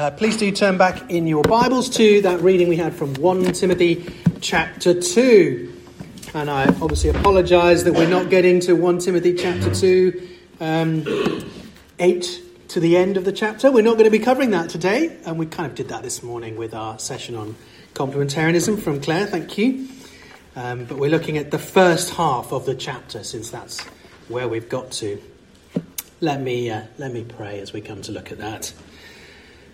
Uh, please do turn back in your Bibles to that reading we had from 1 Timothy chapter 2. And I obviously apologise that we're not getting to 1 Timothy chapter 2, um, 8 to the end of the chapter. We're not going to be covering that today. And we kind of did that this morning with our session on complementarianism from Claire. Thank you. Um, but we're looking at the first half of the chapter since that's where we've got to. Let me, uh, let me pray as we come to look at that.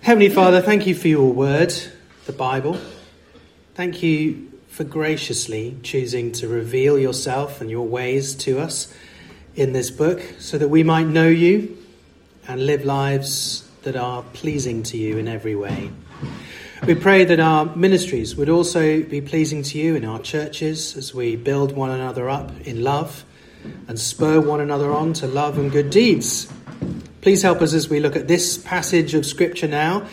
Heavenly Father, thank you for your word, the Bible. Thank you for graciously choosing to reveal yourself and your ways to us in this book so that we might know you and live lives that are pleasing to you in every way. We pray that our ministries would also be pleasing to you in our churches as we build one another up in love and spur one another on to love and good deeds. Please help us as we look at this passage of Scripture now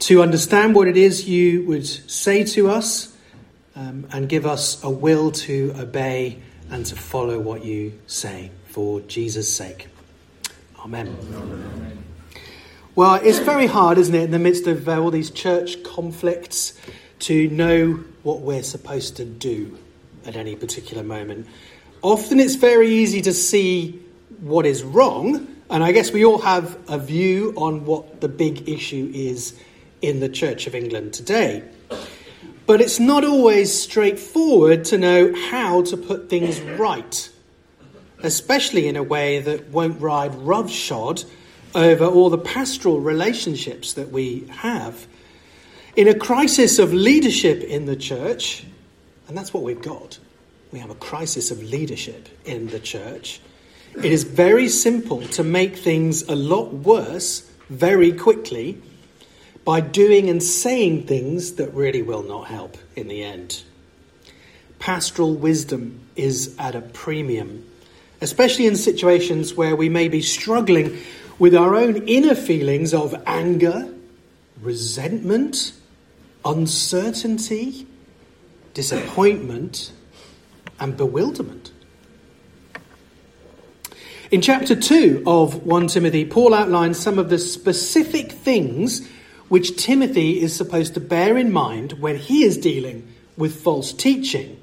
to understand what it is you would say to us um, and give us a will to obey and to follow what you say for Jesus' sake. Amen. Amen. Well, it's very hard, isn't it, in the midst of uh, all these church conflicts, to know what we're supposed to do at any particular moment. Often it's very easy to see what is wrong, and I guess we all have a view on what the big issue is in the Church of England today. But it's not always straightforward to know how to put things right, especially in a way that won't ride roughshod over all the pastoral relationships that we have. In a crisis of leadership in the church, and that's what we've got, we have a crisis of leadership in the church. It is very simple to make things a lot worse very quickly by doing and saying things that really will not help in the end. Pastoral wisdom is at a premium, especially in situations where we may be struggling with our own inner feelings of anger, resentment, uncertainty, disappointment, and bewilderment. In chapter 2 of 1 Timothy, Paul outlines some of the specific things which Timothy is supposed to bear in mind when he is dealing with false teaching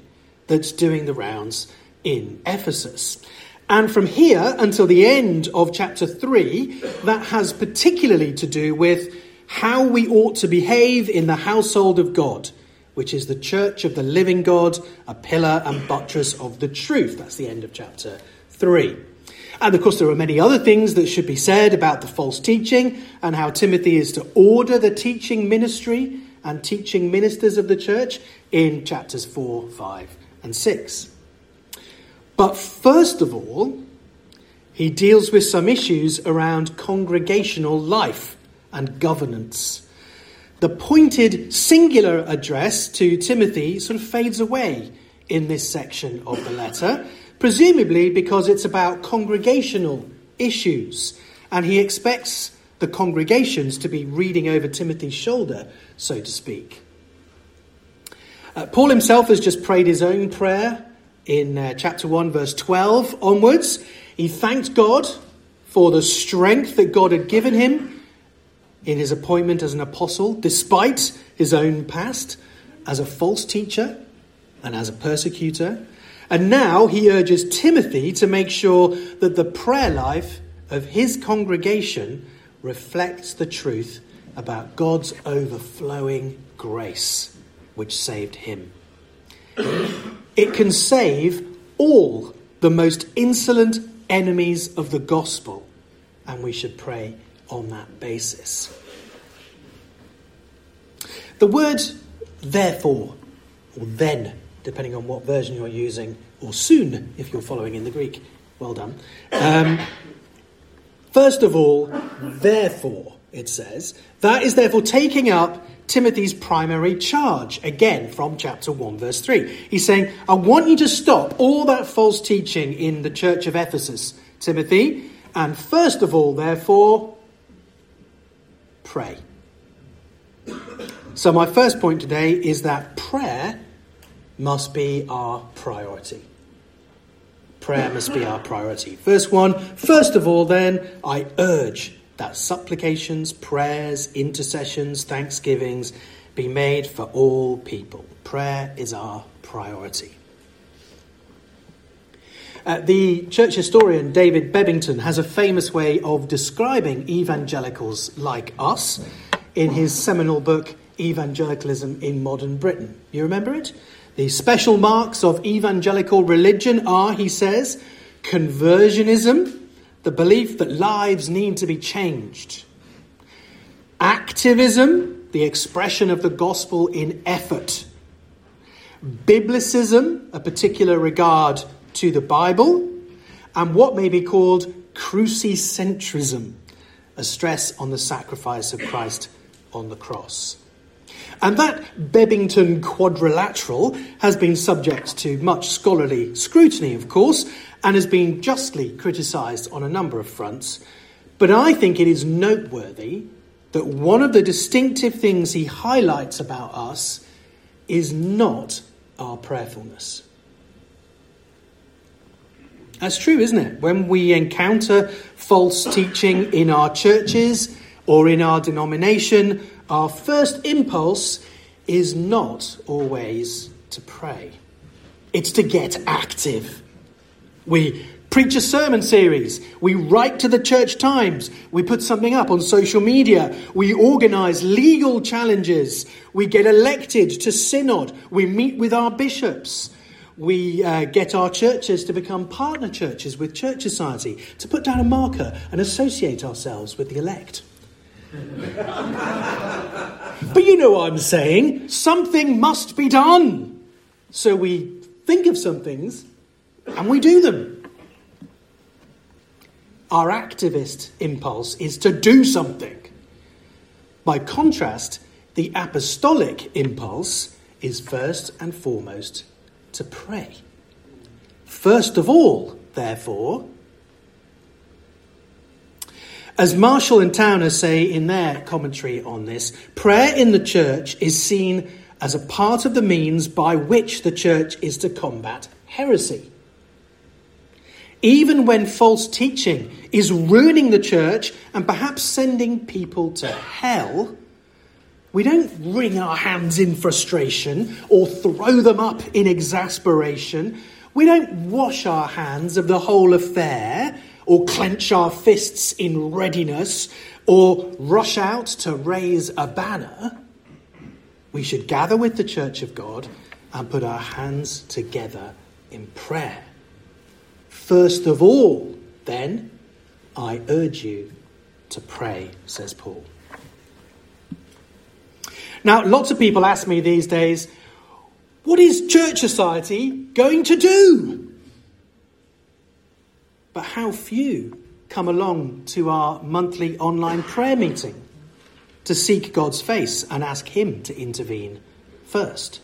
that's doing the rounds in Ephesus. And from here until the end of chapter 3, that has particularly to do with how we ought to behave in the household of God, which is the church of the living God, a pillar and buttress of the truth. That's the end of chapter 3. And of course, there are many other things that should be said about the false teaching and how Timothy is to order the teaching ministry and teaching ministers of the church in chapters 4, 5, and 6. But first of all, he deals with some issues around congregational life and governance. The pointed singular address to Timothy sort of fades away in this section of the letter, presumably because it's about congregational issues, and he expects the congregations to be reading over Timothy's shoulder, so to speak. Uh, Paul himself has just prayed his own prayer in uh, chapter 1, verse 12 onwards. He thanked God for the strength that God had given him in his appointment as an apostle, despite his own past as a false teacher and as a persecutor. And now he urges Timothy to make sure that the prayer life of his congregation reflects the truth about God's overflowing grace, which saved him. It can save all the most insolent enemies of the gospel, and we should pray on that basis. The word therefore, or then, depending on what version you're using, or soon if you're following in the Greek, well done. Um, first of all, therefore, it says, that is therefore taking up Timothy's primary charge, again from chapter 1, verse 3. He's saying, I want you to stop all that false teaching in the church of Ephesus, Timothy, and first of all, therefore, pray. So, my first point today is that prayer must be our priority. Prayer must be our priority. Verse 1 First of all, then, I urge that supplications, prayers, intercessions, thanksgivings be made for all people. Prayer is our priority. Uh, the church historian David Bebbington has a famous way of describing evangelicals like us in his seminal book, Evangelicalism in Modern Britain. You remember it? The special marks of evangelical religion are, he says, conversionism, the belief that lives need to be changed, activism, the expression of the gospel in effort, biblicism, a particular regard to the Bible, and what may be called crucicentrism, a stress on the sacrifice of Christ on the cross. And that Bebbington quadrilateral has been subject to much scholarly scrutiny, of course, and has been justly criticised on a number of fronts. But I think it is noteworthy that one of the distinctive things he highlights about us is not our prayerfulness. That's true, isn't it? When we encounter false teaching in our churches or in our denomination, our first impulse is not always to pray, it's to get active. We preach a sermon series, we write to the church times, we put something up on social media, we organise legal challenges, we get elected to synod, we meet with our bishops. We uh, get our churches to become partner churches with Church Society, to put down a marker and associate ourselves with the elect. but you know what I'm saying. Something must be done. So we think of some things and we do them. Our activist impulse is to do something. By contrast, the apostolic impulse is first and foremost to pray. First of all, therefore, as Marshall and Towner say in their commentary on this, prayer in the church is seen as a part of the means by which the church is to combat heresy. Even when false teaching is ruining the church and perhaps sending people to hell, we don't wring our hands in frustration or throw them up in exasperation. We don't wash our hands of the whole affair or clench our fists in readiness or rush out to raise a banner. We should gather with the church of God and put our hands together in prayer. First of all, then, I urge you to pray, says Paul. Now, lots of people ask me these days, what is church society going to do? But how few come along to our monthly online prayer meeting to seek God's face and ask Him to intervene first.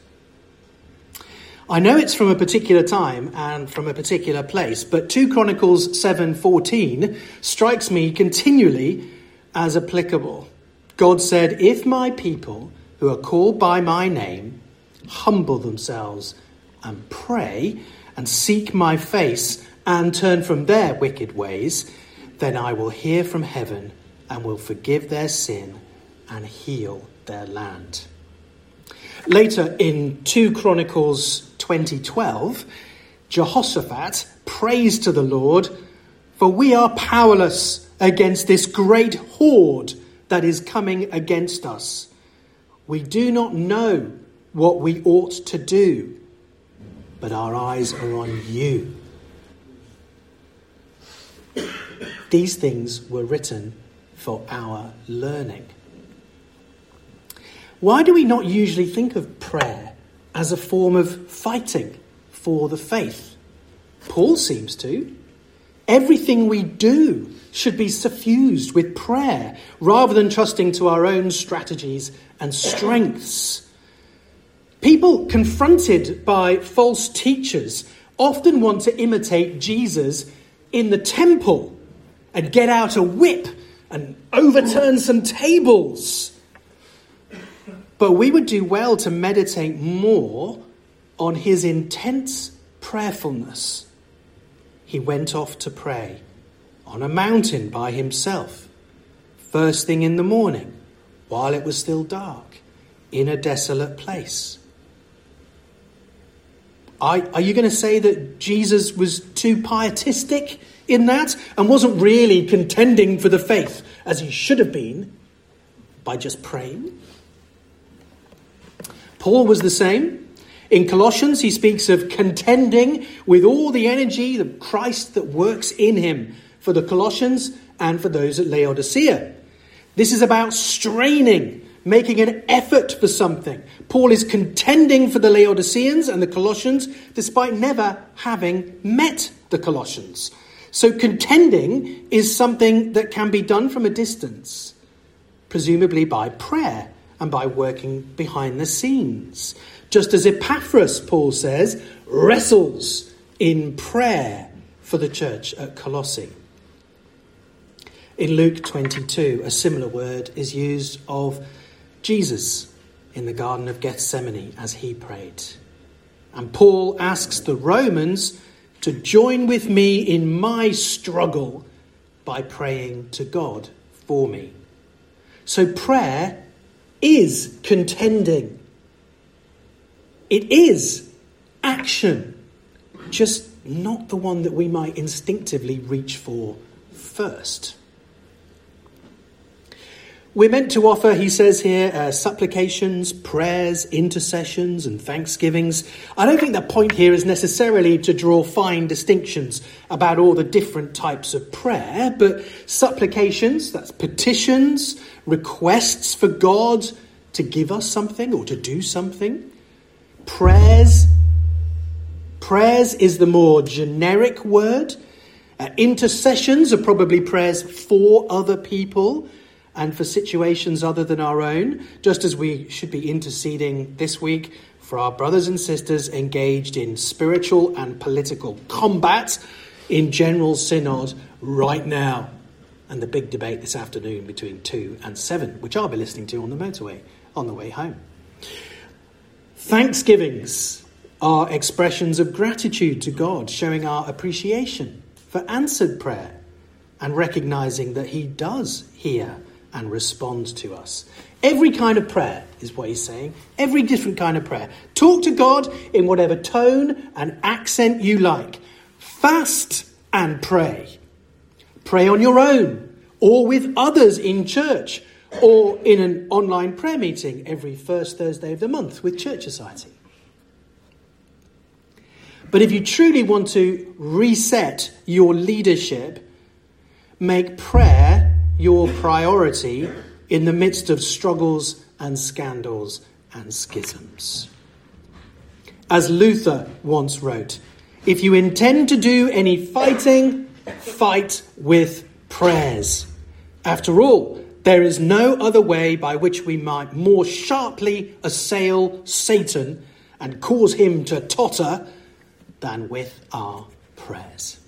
I know it's from a particular time and from a particular place, but 2 Chronicles 7:14 strikes me continually as applicable. God said, "If my people who are called by my name humble themselves and pray and seek my face and turn from their wicked ways, then I will hear from heaven and will forgive their sin and heal their land. Later in 2 Chronicles 2012, Jehoshaphat prays to the Lord, for we are powerless against this great horde that is coming against us. We do not know what we ought to do, but our eyes are on you. These things were written for our learning. Why do we not usually think of prayer as a form of fighting for the faith? Paul seems to. Everything we do should be suffused with prayer rather than trusting to our own strategies and strengths. People confronted by false teachers often want to imitate Jesus in the temple and get out a whip and overturn some tables. But we would do well to meditate more on his intense prayerfulness. He went off to pray on a mountain by himself. first thing in the morning, while it was still dark, in a desolate place. Are, are you going to say that Jesus was too pietistic in that and wasn't really contending for the faith as he should have been by just praying? Paul was the same. In Colossians, he speaks of contending with all the energy of Christ that works in him for the Colossians and for those at Laodicea. This is about straining, making an effort for something. Paul is contending for the Laodiceans and the Colossians despite never having met the Colossians. So, contending is something that can be done from a distance, presumably by prayer and by working behind the scenes. Just as Epaphras, Paul says, wrestles in prayer for the church at Colossae. In Luke 22, a similar word is used of Jesus in the Garden of Gethsemane as he prayed. And Paul asks the Romans to join with me in my struggle by praying to God for me. So prayer is contending, it is action, just not the one that we might instinctively reach for first. We're meant to offer, he says here, uh, supplications, prayers, intercessions, and thanksgivings. I don't think the point here is necessarily to draw fine distinctions about all the different types of prayer, but supplications, that's petitions, requests for God to give us something or to do something. Prayers, prayers is the more generic word. Uh, intercessions are probably prayers for other people and for situations other than our own, just as we should be interceding this week for our brothers and sisters engaged in spiritual and political combat in General Synod right now. And the big debate this afternoon between 2 and 7, which I'll be listening to on the motorway on the way home. Thanksgivings are expressions of gratitude to God, showing our appreciation for answered prayer and recognizing that He does hear and responds to us. Every kind of prayer is what he's saying. Every different kind of prayer. Talk to God in whatever tone and accent you like. Fast and pray. Pray on your own or with others in church or in an online prayer meeting every first Thursday of the month with Church Society. But if you truly want to reset your leadership, make prayer your priority in the midst of struggles and scandals and schisms. As Luther once wrote, if you intend to do any fighting, fight with prayers. After all, there is no other way by which we might more sharply assail Satan and cause him to totter than with our prayers.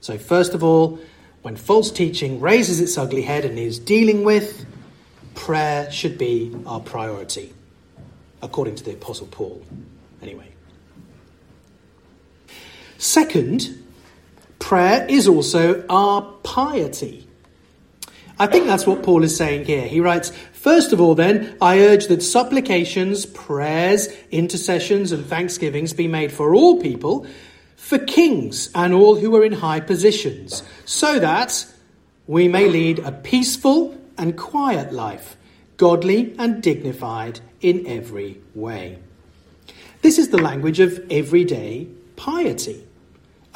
So, first of all, when false teaching raises its ugly head and is dealing with, prayer should be our priority, according to the Apostle Paul, anyway. Second, prayer is also our piety. I think that's what Paul is saying here. He writes, First of all, then, I urge that supplications, prayers, intercessions, and thanksgivings be made for all people for kings and all who are in high positions, so that we may lead a peaceful and quiet life, godly and dignified in every way. This is the language of everyday piety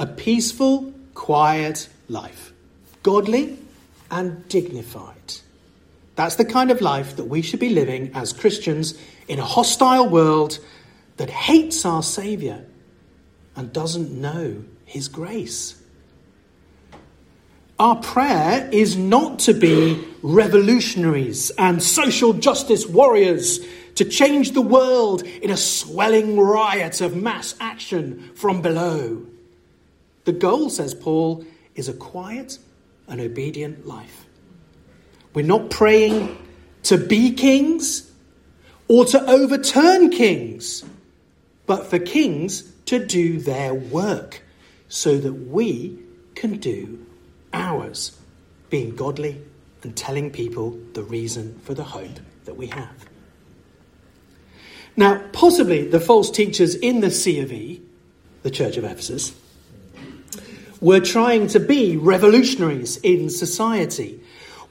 a peaceful, quiet life, godly and dignified. That's the kind of life that we should be living as Christians in a hostile world that hates our Saviour and doesn't know His grace. Our prayer is not to be revolutionaries and social justice warriors to change the world in a swelling riot of mass action from below. The goal, says Paul, is a quiet and obedient life. We're not praying to be kings or to overturn kings, but for kings to do their work so that we can do ours, being godly and telling people the reason for the hope that we have. Now, possibly the false teachers in the C of E, the Church of Ephesus, were trying to be revolutionaries in society.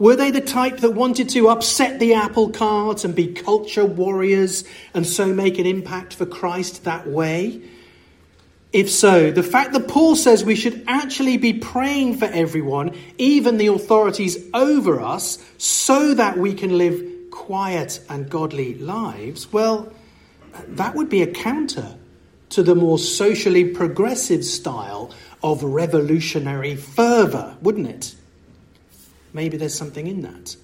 Were they the type that wanted to upset the apple cart and be culture warriors and so make an impact for Christ that way? If so, the fact that Paul says we should actually be praying for everyone, even the authorities over us, so that we can live quiet and godly lives, well, that would be a counter to the more socially progressive style of revolutionary fervour, wouldn't it? Maybe there's something in that.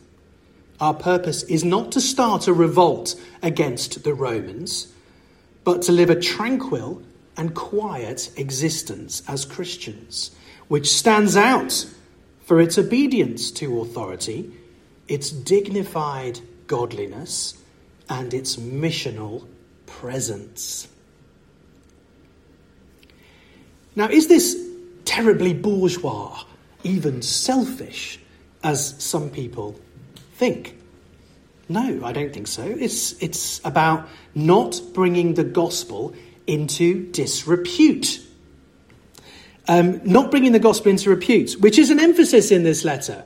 Our purpose is not to start a revolt against the Romans, but to live a tranquil and quiet existence as Christians, which stands out for its obedience to authority, its dignified godliness, and its missional presence. Now, is this terribly bourgeois, even selfish, as some people think? No, I don't think so. It's, it's about not bringing the gospel into disrepute. Um, not bringing the gospel into repute, which is an emphasis in this letter.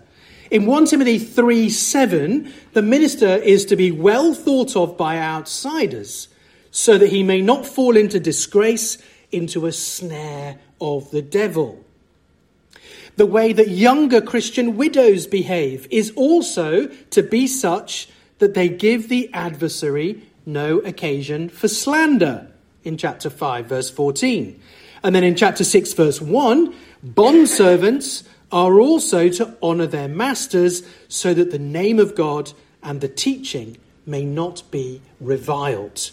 In 1 Timothy 3 7, the minister is to be well thought of by outsiders, so that he may not fall into disgrace, into a snare of the devil. The way that younger Christian widows behave is also to be such that they give the adversary no occasion for slander in chapter 5, verse 14. And then in chapter 6, verse 1, bondservants are also to honour their masters so that the name of God and the teaching may not be reviled.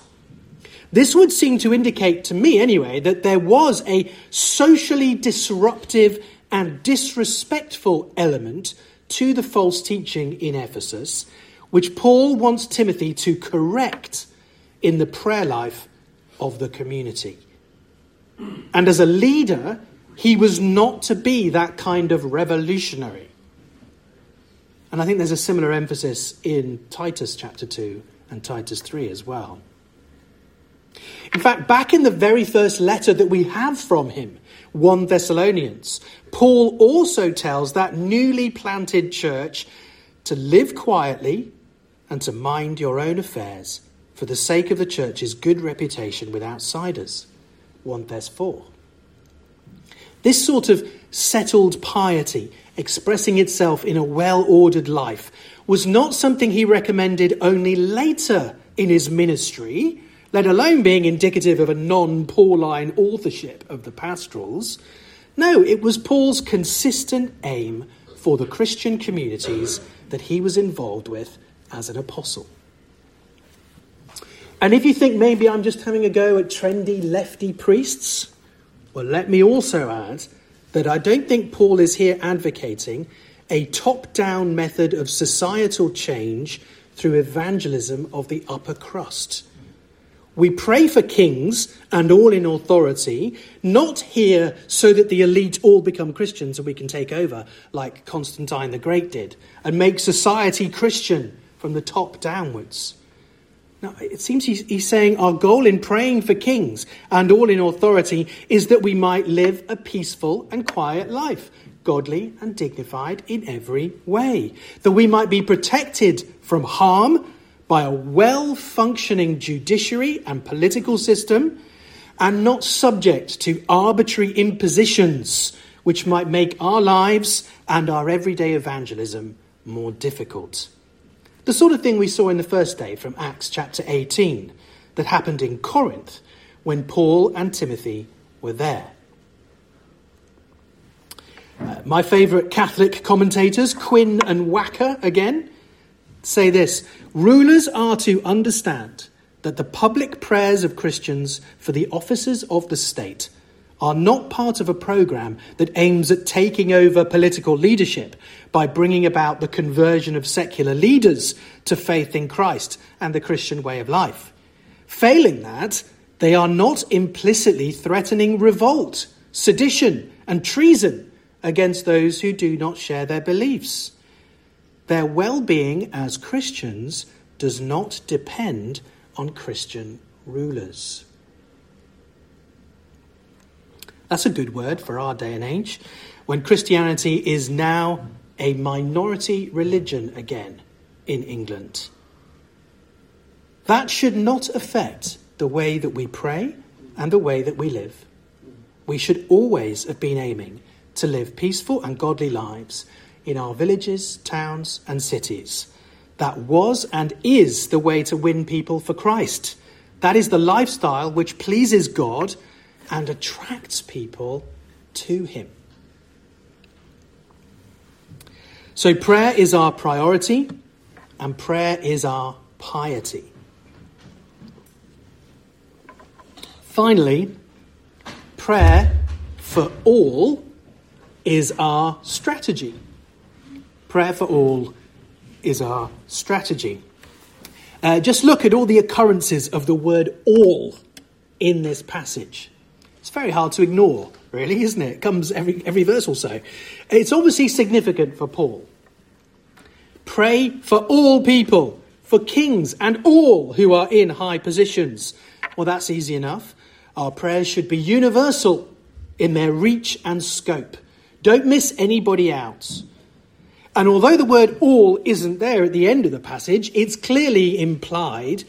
This would seem to indicate to me, anyway, that there was a socially disruptive and disrespectful element to the false teaching in Ephesus, which Paul wants Timothy to correct in the prayer life of the community. And as a leader, he was not to be that kind of revolutionary. And I think there's a similar emphasis in Titus chapter 2 and Titus 3 as well. In fact, back in the very first letter that we have from him, 1 Thessalonians, Paul also tells that newly planted church to live quietly and to mind your own affairs for the sake of the church's good reputation with outsiders. 1 Thess 4. This sort of settled piety, expressing itself in a well ordered life, was not something he recommended only later in his ministry, let alone being indicative of a non Pauline authorship of the pastorals. No, it was Paul's consistent aim for the Christian communities that he was involved with as an apostle. And if you think maybe I'm just having a go at trendy lefty priests, well, let me also add that I don't think Paul is here advocating a top down method of societal change through evangelism of the upper crust. We pray for kings and all in authority, not here so that the elite all become Christians and we can take over, like Constantine the Great did, and make society Christian from the top downwards. Now, it seems he's, he's, saying our goal in praying for kings and all in authority is that we might live a peaceful and quiet life, godly and dignified in every way, that we might be protected from harm by a well functioning judiciary and political system, and not subject to arbitrary impositions which might make our lives and our everyday evangelism more difficult. The sort of thing we saw in the first day from Acts chapter 18 that happened in Corinth when Paul and Timothy were there. Uh, my favourite Catholic commentators, Quinn and Wacker again, say this Rulers are to understand that the public prayers of Christians for the officers of the state are not part of a program that aims at taking over political leadership by bringing about the conversion of secular leaders to faith in Christ and the Christian way of life. Failing that, they are not implicitly threatening revolt, sedition, and treason against those who do not share their beliefs. Their well being as Christians does not depend on Christian rulers. That's a good word for our day and age, when Christianity is now a minority religion again in England. That should not affect the way that we pray and the way that we live. We should always have been aiming to live peaceful and godly lives in our villages, towns, and cities. That was and is the way to win people for Christ. That is the lifestyle which pleases God and attracts people to Him. So, prayer is our priority, and prayer is our piety. Finally, prayer for all is our strategy. Prayer for all is our strategy. Uh, just look at all the occurrences of the word all in this passage. It's very hard to ignore, really, isn't it? It comes every, every verse or so. It's obviously significant for Paul. Pray for all people, for kings and all who are in high positions. Well, that's easy enough. Our prayers should be universal in their reach and scope. Don't miss anybody out. And although the word all isn't there at the end of the passage, it's clearly implied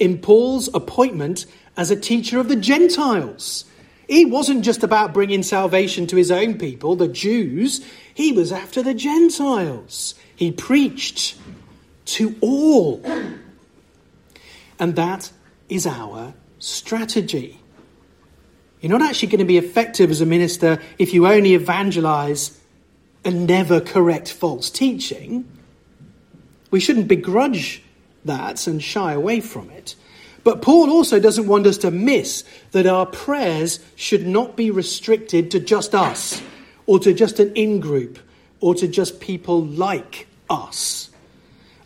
in Paul's appointment as a teacher of the Gentiles. He wasn't just about bringing salvation to his own people, the Jews, he was after the Gentiles. He preached to all. And that is our strategy. You're not actually going to be effective as a minister if you only evangelize and never correct false teaching. We shouldn't begrudge that and shy away from it. But Paul also doesn't want us to miss that our prayers should not be restricted to just us, or to just an in group, or to just people like us.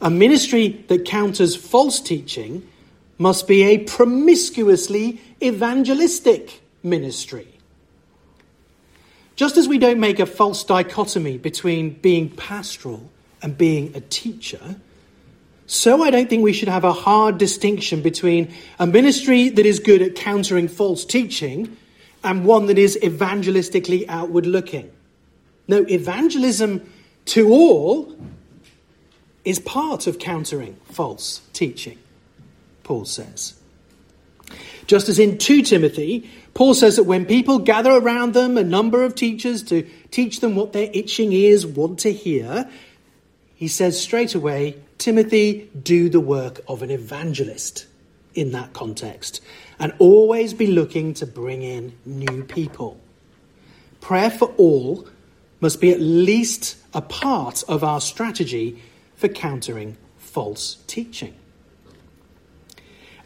A ministry that counters false teaching must be a promiscuously evangelistic ministry. Just as we don't make a false dichotomy between being pastoral and being a teacher, so I don't think we should have a hard distinction between a ministry that is good at countering false teaching and one that is evangelistically outward looking. No, evangelism to all is part of countering false teaching, Paul says. Just as in 2 Timothy, Paul says that when people gather around them, a number of teachers to teach them what their itching ears want to hear, he says straight away, Timothy, do the work of an evangelist in that context, and always be looking to bring in new people. Prayer for all must be at least a part of our strategy for countering false teaching.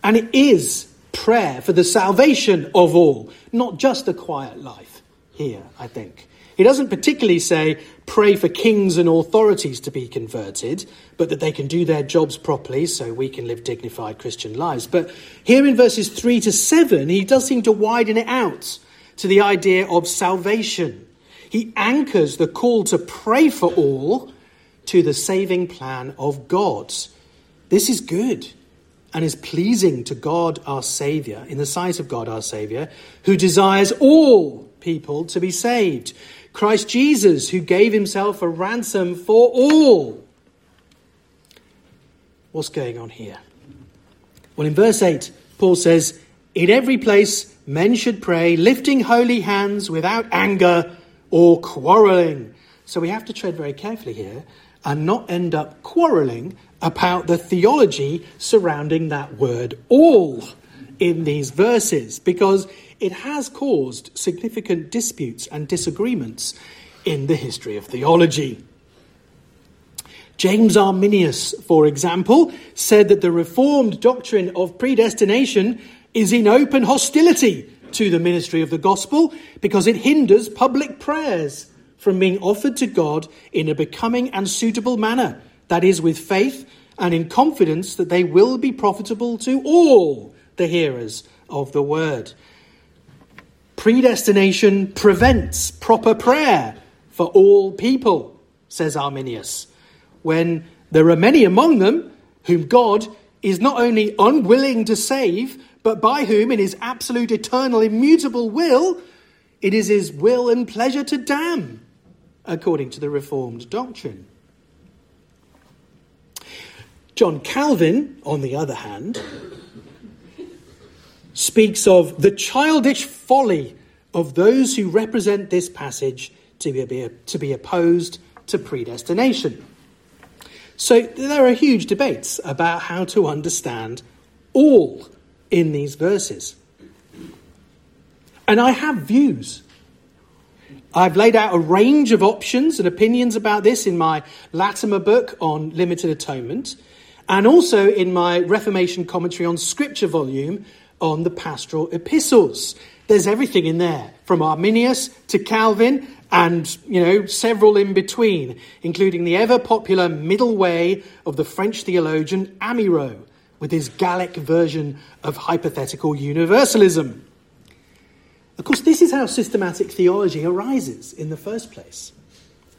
And it is prayer for the salvation of all, not just a quiet life here, I think. He doesn't particularly say, pray for kings and authorities to be converted, but that they can do their jobs properly so we can live dignified Christian lives. But here in verses 3 to 7, he does seem to widen it out to the idea of salvation. He anchors the call to pray for all to the saving plan of God. This is good and is pleasing to God our Saviour, in the sight of God our Saviour, who desires all people to be saved. Christ Jesus, who gave himself a ransom for all. What's going on here? Well, in verse 8, Paul says, In every place men should pray, lifting holy hands without anger or quarrelling. So we have to tread very carefully here and not end up quarrelling about the theology surrounding that word all in these verses because it has caused significant disputes and disagreements in the history of theology. James Arminius, for example, said that the Reformed doctrine of predestination is in open hostility to the ministry of the gospel because it hinders public prayers from being offered to God in a becoming and suitable manner that is, with faith and in confidence that they will be profitable to all the hearers of the word. Predestination prevents proper prayer for all people, says Arminius. When There are many among them whom God is not only unwilling to save, but by whom, in his absolute, eternal, immutable will, it is his will and pleasure to damn, according to the Reformed doctrine. John Calvin, on the other hand, speaks of the childish folly of those who represent this passage to be, to be opposed to predestination. So there are huge debates about how to understand all in these verses. And I have views. I've laid out a range of options and opinions about this in my Latimer book on limited atonement, and also in my Reformation commentary on Scripture volume on the pastoral epistles. There's everything in there, from Arminius to Calvin, and you know several in between, including the ever popular middle way of the French theologian Amyraut with his Gallic version of hypothetical universalism. Of course, this is how systematic theology arises in the first place.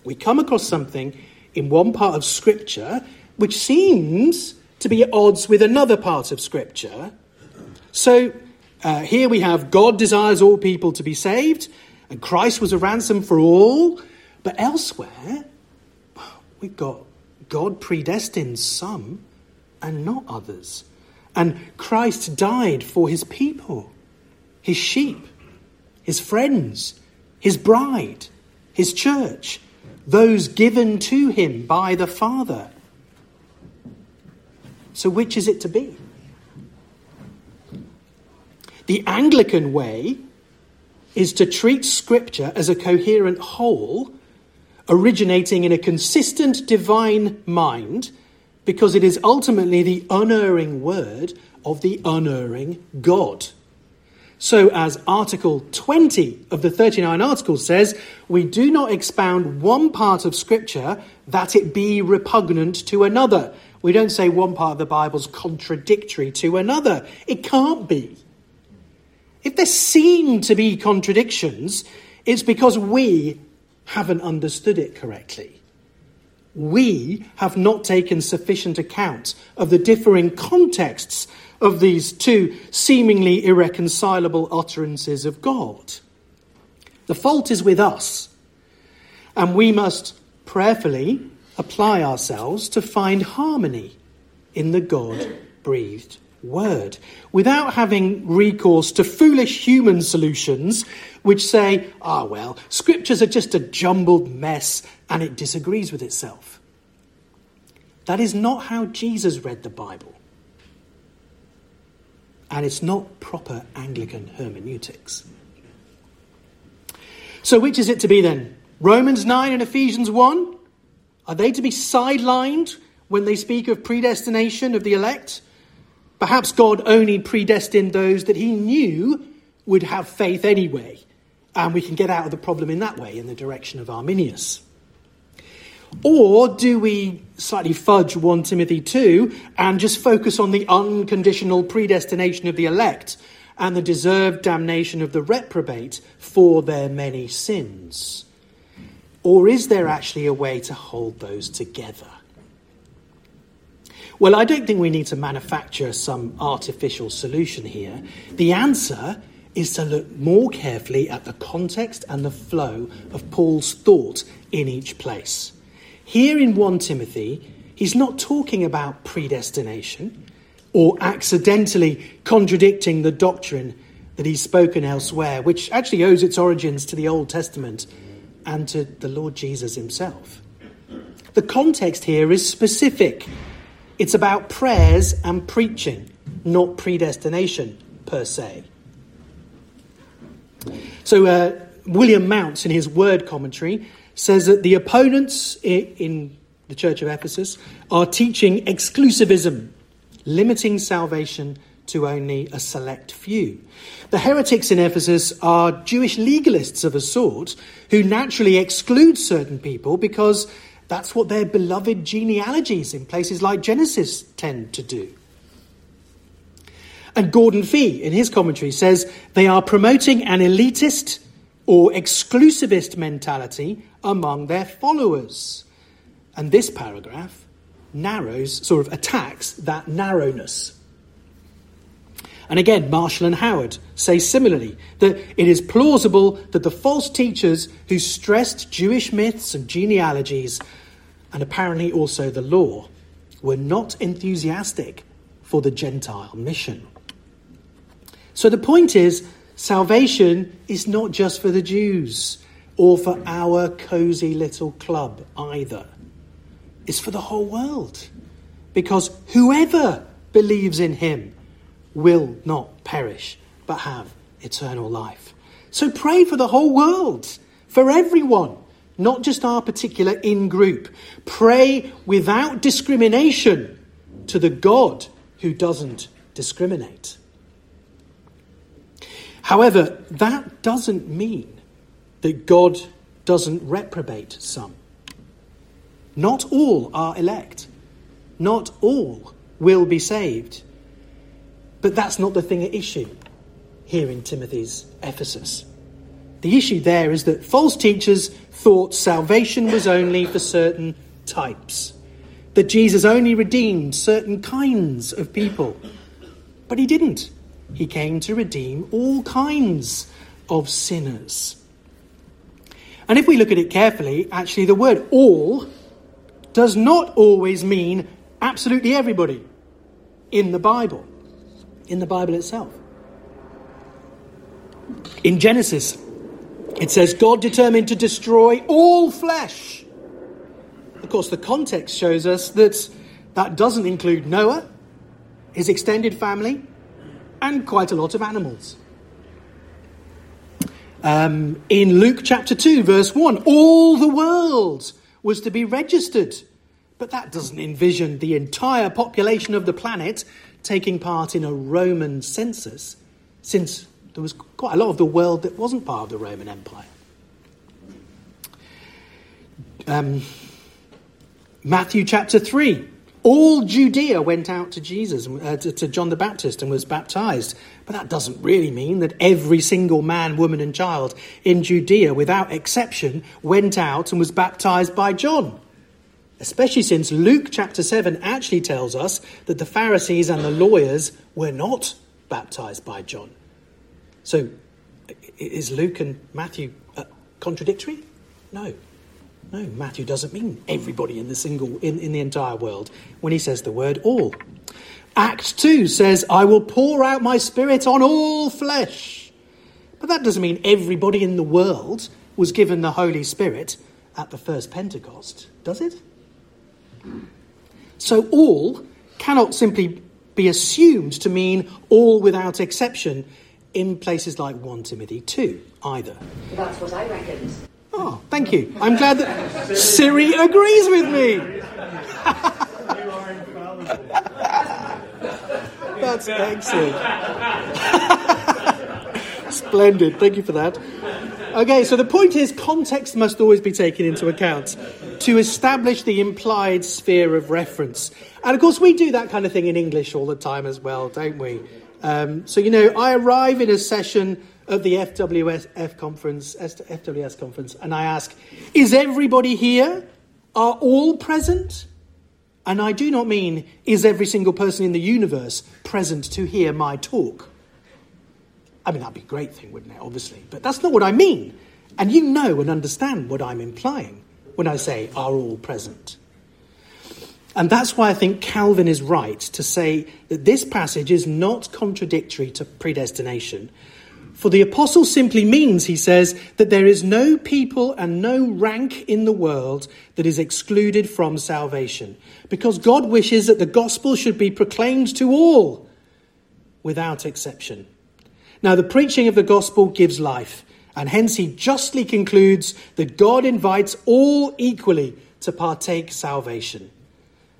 We come across something in one part of Scripture which seems to be at odds with another part of Scripture. So uh, here we have God desires all people to be saved, and Christ was a ransom for all. But elsewhere, we've got God predestined some and not others. And Christ died for his people, his sheep, his friends, his bride, his church, those given to him by the Father. So, which is it to be? The Anglican way is to treat Scripture as a coherent whole, originating in a consistent divine mind, because it is ultimately the unerring word of the unerring God. So, as Article 20 of the 39 Articles says, we do not expound one part of Scripture that it be repugnant to another. We don't say one part of the Bible's contradictory to another. It can't be. If there seem to be contradictions, it's because we haven't understood it correctly. We have not taken sufficient account of the differing contexts of these two seemingly irreconcilable utterances of God. The fault is with us, and we must prayerfully apply ourselves to find harmony in the God breathed word without having recourse to foolish human solutions which say, ah, well, scriptures are just a jumbled mess and it disagrees with itself. That is not how Jesus read the Bible. And it's not proper Anglican hermeneutics. So, which is it to be then? Romans 9 and Ephesians 1? Are they to be sidelined when they speak of predestination of the elect? Perhaps God only predestined those that he knew would have faith anyway, and we can get out of the problem in that way, in the direction of Arminius. Or do we slightly fudge 1 Timothy 2 and just focus on the unconditional predestination of the elect and the deserved damnation of the reprobate for their many sins? Or is there actually a way to hold those together? Well, I don't think we need to manufacture some artificial solution here. The answer is to look more carefully at the context and the flow of Paul's thought in each place. Here in 1 Timothy, he's not talking about predestination or accidentally contradicting the doctrine that he's spoken elsewhere, which actually owes its origins to the Old Testament and to the Lord Jesus himself. The context here is specific it's about prayers and preaching, not predestination per se. So, uh, William Mounce, in his word commentary, says that the opponents in the Church of Ephesus are teaching exclusivism, limiting salvation to only a select few. The heretics in Ephesus are Jewish legalists of a sort who naturally exclude certain people because that's what their beloved genealogies in places like Genesis tend to do. And Gordon Fee, in his commentary, says they are promoting an elitist or exclusivist mentality among their followers. And this paragraph narrows, sort of attacks that narrowness. And again, Marshall and Howard say similarly that it is plausible that the false teachers who stressed Jewish myths and genealogies, and apparently also the law, were not enthusiastic for the Gentile mission. So the point is salvation is not just for the Jews or for our cozy little club either. It's for the whole world. Because whoever believes in him will not perish, but have eternal life. So pray for the whole world, for everyone, not just our particular in group. Pray without discrimination to the God who doesn't discriminate. However, that doesn't mean that God doesn't reprobate some. Not all are elect. Not all will be saved. But that's not the thing at issue here in Timothy's Ephesus. The issue there is that false teachers thought salvation was only for certain types, that Jesus only redeemed certain kinds of people. But he didn't. He came to redeem all kinds of sinners. And if we look at it carefully, actually, the word all does not always mean absolutely everybody in the Bible in the Bible itself. In Genesis, it says, God determined to destroy all flesh. Of course, the context shows us that that doesn't include Noah, his extended family, and quite a lot of animals. Um, in Luke chapter 2, verse 1, all the world was to be registered. But that doesn't envision the entire population of the planet taking part in a Roman census, since there was quite a lot of the world that wasn't part of the Roman Empire. Um, Matthew chapter 3. All Judea went out to Jesus, uh, to, to John the Baptist, and was baptized. But that doesn't really mean that every single man, woman, and child in Judea, without exception, went out and was baptized by John especially since Luke chapter 7 actually tells us that the Pharisees and the lawyers were not baptized by John. So, is Luke and Matthew uh, contradictory? No. No, Matthew doesn't mean everybody in the single in, in the entire world when he says the word all. Act 2 says, I will pour out my spirit on all flesh. But that doesn't mean everybody in the world was given the Holy Spirit at the first Pentecost, does it? So all cannot simply be assumed to mean all without exception in places like 1 Timothy 2 either. That's what I reckoned. Oh, thank you. I'm glad that Siri agrees with me. You are in problem. That's excellent. Splendid. Thank you for that. Okay, so the point is context must always be taken into account to establish the implied sphere of reference. And of course, we do that kind of thing in English all the time as well, don't we? Um, so, you know, I arrive in a session of the FWS conference, FWS conference, and I ask, Is everybody here? Are all present? And I do not mean, Is every single person in the universe present to hear my talk? I mean, that'd be a great thing, wouldn't it? Obviously. But that's not what I mean. And you know and understand what I'm implying when I say are all present. And that's why I think Calvin is right to say that this passage is not contradictory to predestination. For the apostle simply means, he says, that there is no people and no rank in the world that is excluded from salvation, because God wishes that the gospel should be proclaimed to all without exception. Now, the preaching of the gospel gives life, and hence he justly concludes that God invites all equally to partake salvation.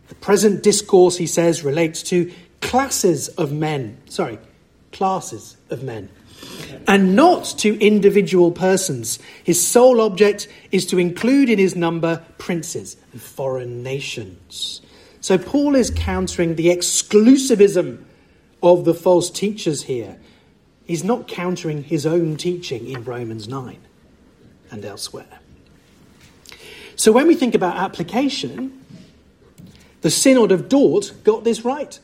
The present discourse, he says, relates to classes of men, sorry, classes of men, and not to individual persons. His sole object is to include in his number princes and foreign nations. So Paul is countering the exclusivism of the false teachers here He's not countering his own teaching in Romans 9 and elsewhere. So when we think about application, The Synod of Dort got this right.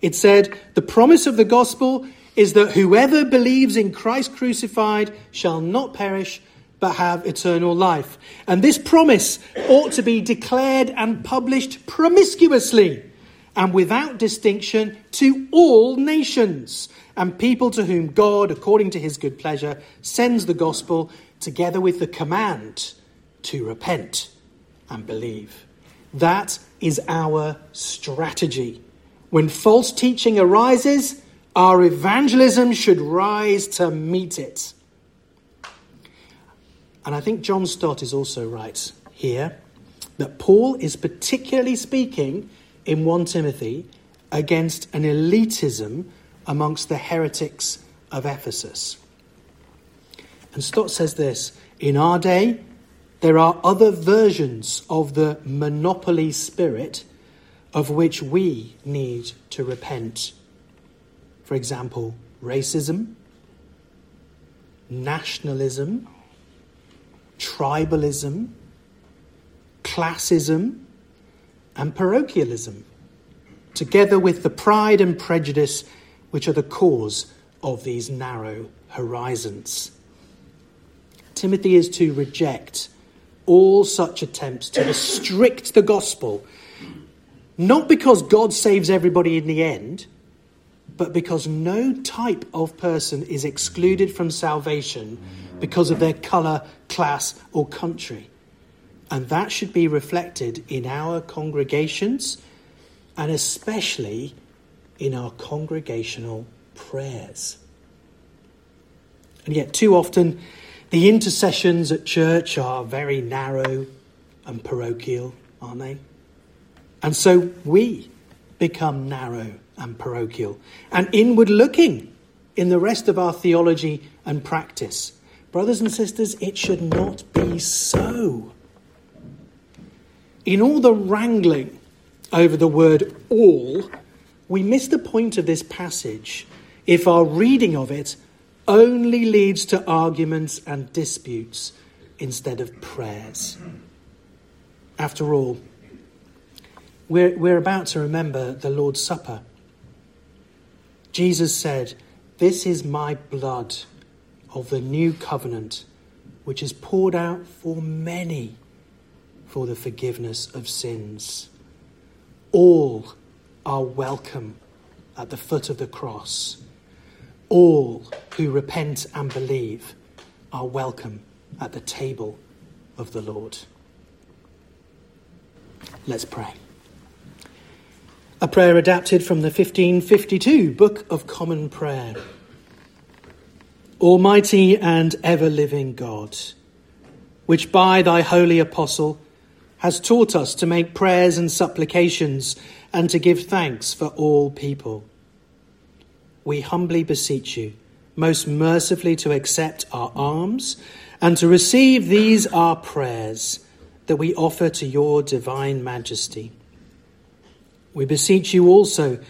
It said, The promise of the gospel is that whoever believes in Christ crucified shall not perish but have eternal life. And this promise ought to be declared and published promiscuously and without distinction to all nations and people to whom God, according to his good pleasure, sends the gospel together with the command to repent and believe. That is our strategy. When false teaching arises, our evangelism should rise to meet it. And I think John Stott is also right here that Paul is particularly speaking in 1 Timothy against an elitism amongst the heretics of Ephesus. And Stott says this In our day, there are other versions of the monopoly spirit of which we need to repent. For example, racism, nationalism, tribalism, classism, and parochialism, together with the pride and prejudice which are the cause of these narrow horizons. Timothy is to reject all such attempts to restrict the gospel, not because God saves everybody in the end, but because no type of person is excluded from salvation because of their colour, class, or country. And that should be reflected in our congregations and especially in our congregational prayers. And yet, too often, the intercessions at church are very narrow and parochial, aren't they? And so we become narrow and parochial and inward looking in the rest of our theology and practice. Brothers and sisters, it should not be so. In all the wrangling over the word all, we miss the point of this passage if our reading of it only leads to arguments and disputes instead of prayers. After all, we're, we're about to remember the Lord's Supper. Jesus said, This is my blood of the new covenant, which is poured out for many for the forgiveness of sins. All are welcome at the foot of the cross. All who repent and believe are welcome at the table of the Lord. Let's pray. A prayer adapted from the 1552 Book of Common Prayer. Almighty and ever living God, which by thy holy apostle has taught us to make prayers and supplications and to give thanks for all people. We humbly beseech you, most mercifully, to accept our alms and to receive these our prayers that we offer to your divine majesty. We beseech you also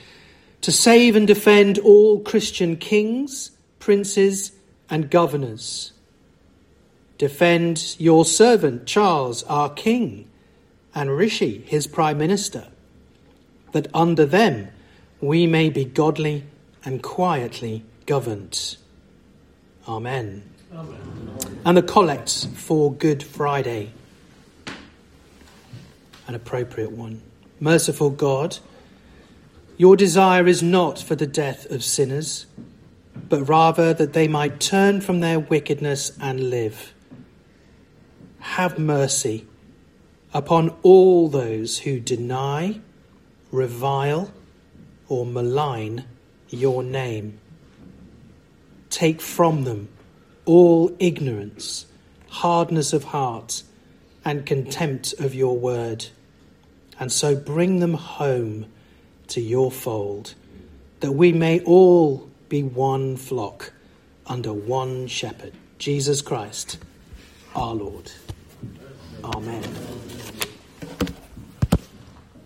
to save and defend all Christian kings, princes, and governors. Defend your servant Charles, our king and Rishi, his prime minister, that under them we may be godly and quietly governed. Amen. Amen. And the collect for Good Friday, an appropriate one. Merciful God, your desire is not for the death of sinners, but rather that they might turn from their wickedness and live. Have mercy upon all those who deny, revile, or malign your name. Take from them all ignorance, hardness of heart, and contempt of your word, and so bring them home to your fold, that we may all be one flock under one shepherd, Jesus Christ, our Lord. Amen.